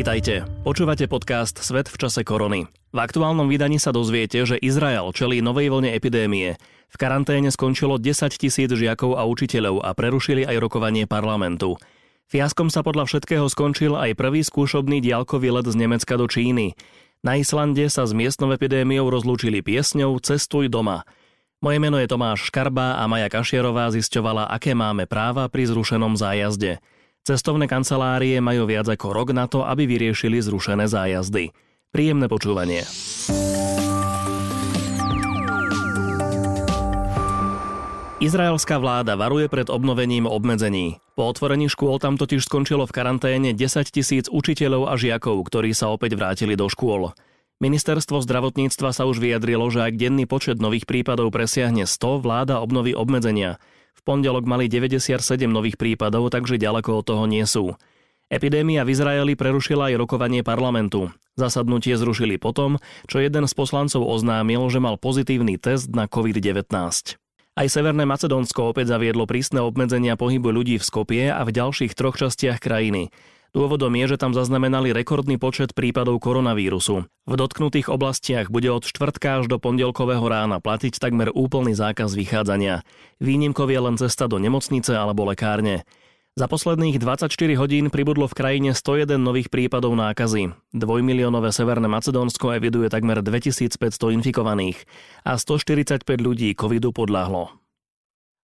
Vítajte. Počúvate podcast Svet v čase korony. V aktuálnom vydaní sa dozviete, že Izrael čelí novej vlne epidémie. V karanténe skončilo 10 tisíc žiakov a učiteľov a prerušili aj rokovanie parlamentu. Fiaskom sa podľa všetkého skončil aj prvý skúšobný diaľkový let z Nemecka do Číny. Na Islande sa s miestnou epidémiou rozlúčili piesňou Cestuj doma. Moje meno je Tomáš Škarba a Maja Kašierová zisťovala, aké máme práva pri zrušenom zájazde. Cestovné kancelárie majú viac ako rok na to, aby vyriešili zrušené zájazdy. Príjemné počúvanie. Izraelská vláda varuje pred obnovením obmedzení. Po otvorení škôl tam totiž skončilo v karanténe 10 tisíc učiteľov a žiakov, ktorí sa opäť vrátili do škôl. Ministerstvo zdravotníctva sa už vyjadrilo, že ak denný počet nových prípadov presiahne 100, vláda obnoví obmedzenia. V pondelok mali 97 nových prípadov, takže ďaleko od toho nie sú. Epidémia v Izraeli prerušila aj rokovanie parlamentu. Zasadnutie zrušili potom, čo jeden z poslancov oznámil, že mal pozitívny test na COVID-19. Aj Severné Macedónsko opäť zaviedlo prísne obmedzenia pohybu ľudí v Skopie a v ďalších troch častiach krajiny. Dôvodom je, že tam zaznamenali rekordný počet prípadov koronavírusu. V dotknutých oblastiach bude od štvrtka až do pondelkového rána platiť takmer úplný zákaz vychádzania. Výnimkov je len cesta do nemocnice alebo lekárne. Za posledných 24 hodín pribudlo v krajine 101 nových prípadov nákazy. Dvojmiliónové Severné Macedónsko eviduje takmer 2500 infikovaných a 145 ľudí covidu podľahlo.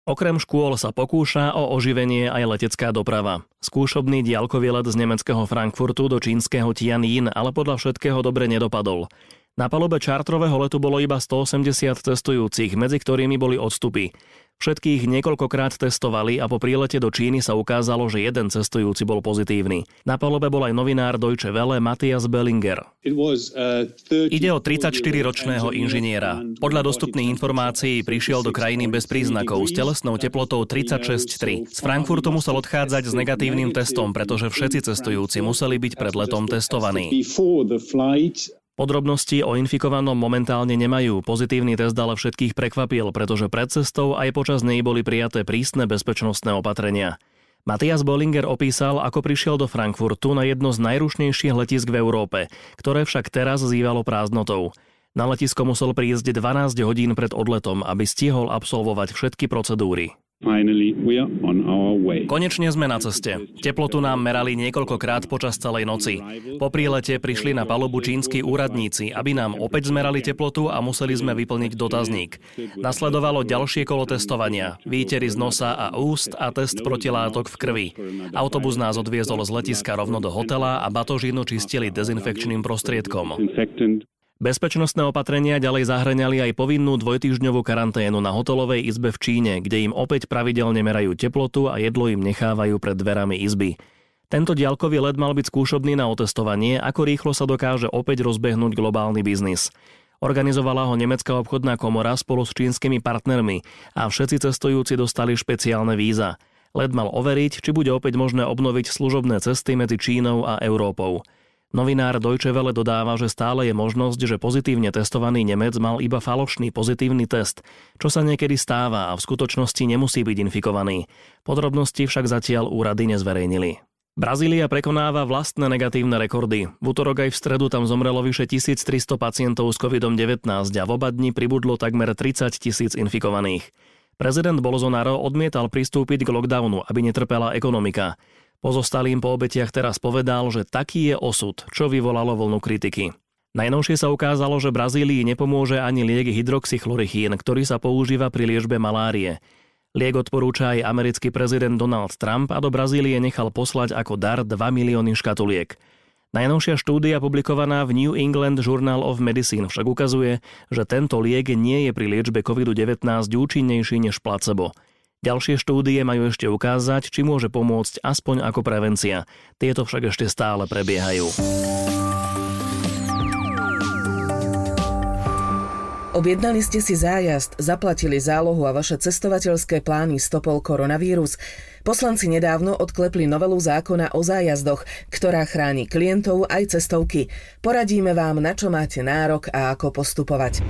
Okrem škôl sa pokúša o oživenie aj letecká doprava. Skúšobný diaľkový let z nemeckého Frankfurtu do čínskeho Tianjin ale podľa všetkého dobre nedopadol. Na palube čártrového letu bolo iba 180 cestujúcich, medzi ktorými boli odstupy. Všetkých niekoľkokrát testovali a po prílete do Číny sa ukázalo, že jeden cestujúci bol pozitívny. Na palube bol aj novinár Deutsche Welle Matthias Bellinger. Ide o 34-ročného inžiniera. Podľa dostupných informácií prišiel do krajiny bez príznakov s telesnou teplotou 36,3. Z Frankfurtu musel odchádzať s negatívnym testom, pretože všetci cestujúci museli byť pred letom testovaní. Podrobnosti o infikovanom momentálne nemajú. Pozitívny test ale všetkých prekvapil, pretože pred cestou aj počas nej boli prijaté prísne bezpečnostné opatrenia. Matias Bollinger opísal, ako prišiel do Frankfurtu na jedno z najrušnejších letisk v Európe, ktoré však teraz zývalo prázdnotou. Na letisko musel prísť 12 hodín pred odletom, aby stihol absolvovať všetky procedúry. Konečne sme na ceste. Teplotu nám merali niekoľkokrát počas celej noci. Po prílete prišli na palubu čínsky úradníci, aby nám opäť zmerali teplotu a museli sme vyplniť dotazník. Nasledovalo ďalšie kolo testovania, výtery z nosa a úst a test protilátok v krvi. Autobus nás odviezol z letiska rovno do hotela a batožinu čistili dezinfekčným prostriedkom. Bezpečnostné opatrenia ďalej zahrňali aj povinnú dvojtýždňovú karanténu na hotelovej izbe v Číne, kde im opäť pravidelne merajú teplotu a jedlo im nechávajú pred dverami izby. Tento diaľkový led mal byť skúšobný na otestovanie, ako rýchlo sa dokáže opäť rozbehnúť globálny biznis. Organizovala ho Nemecká obchodná komora spolu s čínskymi partnermi a všetci cestujúci dostali špeciálne víza. Led mal overiť, či bude opäť možné obnoviť služobné cesty medzi Čínou a Európou. Novinár Deutsche Welle dodáva, že stále je možnosť, že pozitívne testovaný Nemec mal iba falošný pozitívny test, čo sa niekedy stáva a v skutočnosti nemusí byť infikovaný. Podrobnosti však zatiaľ úrady nezverejnili. Brazília prekonáva vlastné negatívne rekordy. V útorok aj v stredu tam zomrelo vyše 1300 pacientov s COVID-19 a v oba dni pribudlo takmer 30 tisíc infikovaných. Prezident Bolsonaro odmietal pristúpiť k lockdownu, aby netrpela ekonomika. Pozostalým po obetiach teraz povedal, že taký je osud, čo vyvolalo vlnu kritiky. Najnovšie sa ukázalo, že Brazílii nepomôže ani liek hydroxychlorochín, ktorý sa používa pri liečbe malárie. Liek odporúča aj americký prezident Donald Trump a do Brazílie nechal poslať ako dar 2 milióny škatuliek. Najnovšia štúdia publikovaná v New England Journal of Medicine však ukazuje, že tento liek nie je pri liečbe COVID-19 účinnejší než placebo. Ďalšie štúdie majú ešte ukázať, či môže pomôcť aspoň ako prevencia. Tieto však ešte stále prebiehajú. Objednali ste si zájazd, zaplatili zálohu a vaše cestovateľské plány stopol koronavírus. Poslanci nedávno odklepli novelu zákona o zájazdoch, ktorá chráni klientov aj cestovky. Poradíme vám, na čo máte nárok a ako postupovať.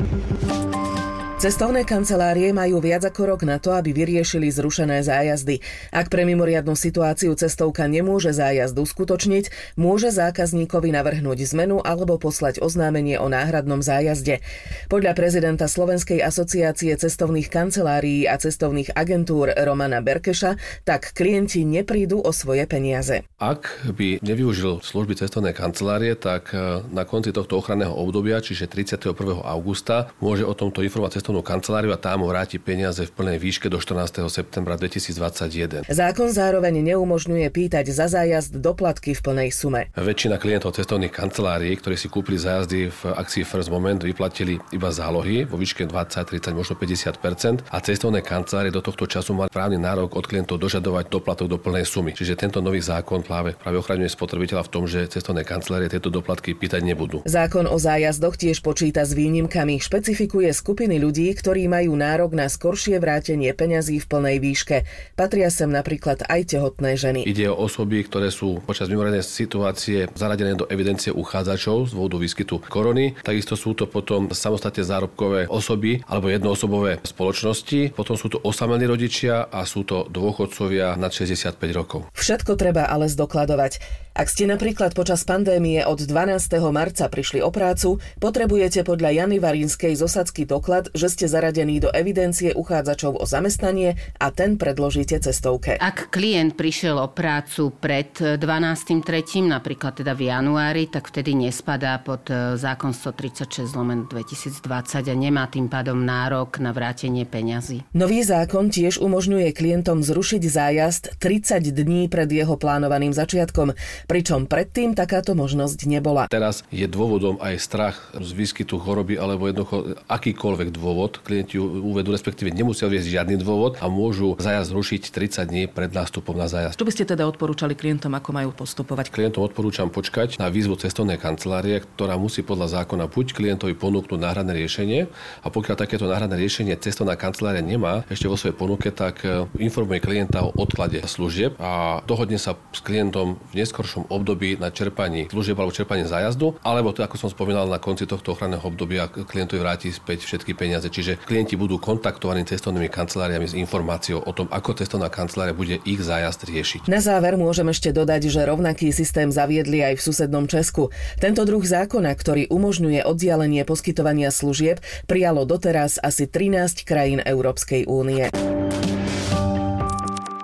Cestovné kancelárie majú viac ako rok na to, aby vyriešili zrušené zájazdy. Ak pre mimoriadnu situáciu cestovka nemôže zájazd uskutočniť, môže zákazníkovi navrhnúť zmenu alebo poslať oznámenie o náhradnom zájazde. Podľa prezidenta Slovenskej asociácie cestovných kancelárií a cestovných agentúr Romana Berkeša, tak klienti neprídu o svoje peniaze. Ak by nevyužil služby cestovnej kancelárie, tak eh, na konci tohto ochranného obdobia, čiže 31. augusta, môže o tomto informovať cestovnú kanceláriu a tá mu vráti peniaze v plnej výške do 14. septembra 2021. Zákon zároveň neumožňuje pýtať za zájazd doplatky v plnej sume. Väčšina klientov cestovných kancelárií, ktorí si kúpili zájazdy v akcii First Moment, vyplatili iba zálohy vo výške 20, 30, možno 50% a cestovné kancelárie do tohto času mali právny nárok od klientov dožadovať doplatok do plnej sumy. Čiže tento nový zákon práve, práve ochraňuje spotrebiteľa v tom, že cestovné kancelárie tieto doplatky pýtať nebudú. Zákon o zájazdoch tiež počíta s výnimkami, špecifikuje skupiny ľudí, ľudí, ktorí majú nárok na skoršie vrátenie peňazí v plnej výške. Patria sem napríklad aj tehotné ženy. Ide o osoby, ktoré sú počas mimoriadnej situácie zaradené do evidencie uchádzačov z dôvodu výskytu korony. Takisto sú to potom samostatne zárobkové osoby alebo jednoosobové spoločnosti. Potom sú to osamelí rodičia a sú to dôchodcovia nad 65 rokov. Všetko treba ale zdokladovať. Ak ste napríklad počas pandémie od 12. marca prišli o prácu, potrebujete podľa Jany Varínskej zosadský doklad, že že ste zaradení do evidencie uchádzačov o zamestnanie a ten predložíte cestovke. Ak klient prišiel o prácu pred 12.3., napríklad teda v januári, tak vtedy nespadá pod e, zákon 136 lomen 2020 a nemá tým pádom nárok na vrátenie peňazí. Nový zákon tiež umožňuje klientom zrušiť zájazd 30 dní pred jeho plánovaným začiatkom, pričom predtým takáto možnosť nebola. Teraz je dôvodom aj strach z výskytu choroby alebo jednoducho akýkoľvek dôvod klienti uvedú, respektíve nemusia viesť žiadny dôvod a môžu zajazd rušiť 30 dní pred nástupom na zajazd. Čo by ste teda odporúčali klientom, ako majú postupovať? Klientom odporúčam počkať na výzvu cestovnej kancelárie, ktorá musí podľa zákona buď klientovi ponúknuť náhradné riešenie a pokiaľ takéto náhradné riešenie cestovná kancelária nemá ešte vo svojej ponuke, tak e, informuje klienta o odklade služieb a dohodne sa s klientom v neskoršom období na čerpaní služieb alebo čerpaní zájazdu, alebo to, ako som spomínal, na konci tohto ochranného obdobia klientovi vráti späť všetky peniaze. Čiže klienti budú kontaktovaní cestovnými kanceláriami s informáciou o tom, ako cestovná kancelária bude ich zájazd riešiť. Na záver môžem ešte dodať, že rovnaký systém zaviedli aj v susednom Česku. Tento druh zákona, ktorý umožňuje oddialenie poskytovania služieb, prijalo doteraz asi 13 krajín Európskej únie.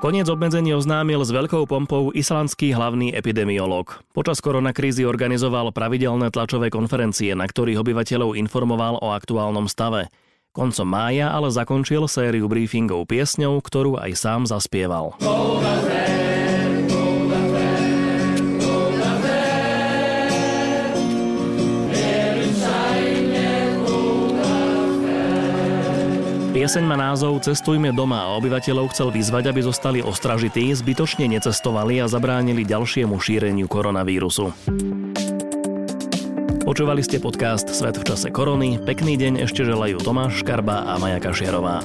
Koniec obmedzení oznámil s veľkou pompou islandský hlavný epidemiológ. Počas koronakrízy organizoval pravidelné tlačové konferencie, na ktorých obyvateľov informoval o aktuálnom stave. Koncom mája ale zakončil sériu briefingov piesňou, ktorú aj sám zaspieval. Pieseň má názov Cestujme doma a obyvateľov chcel vyzvať, aby zostali ostražití, zbytočne necestovali a zabránili ďalšiemu šíreniu koronavírusu. Počúvali ste podcast Svet v čase korony. Pekný deň ešte želajú Tomáš Škarba a Maja Kašiarová.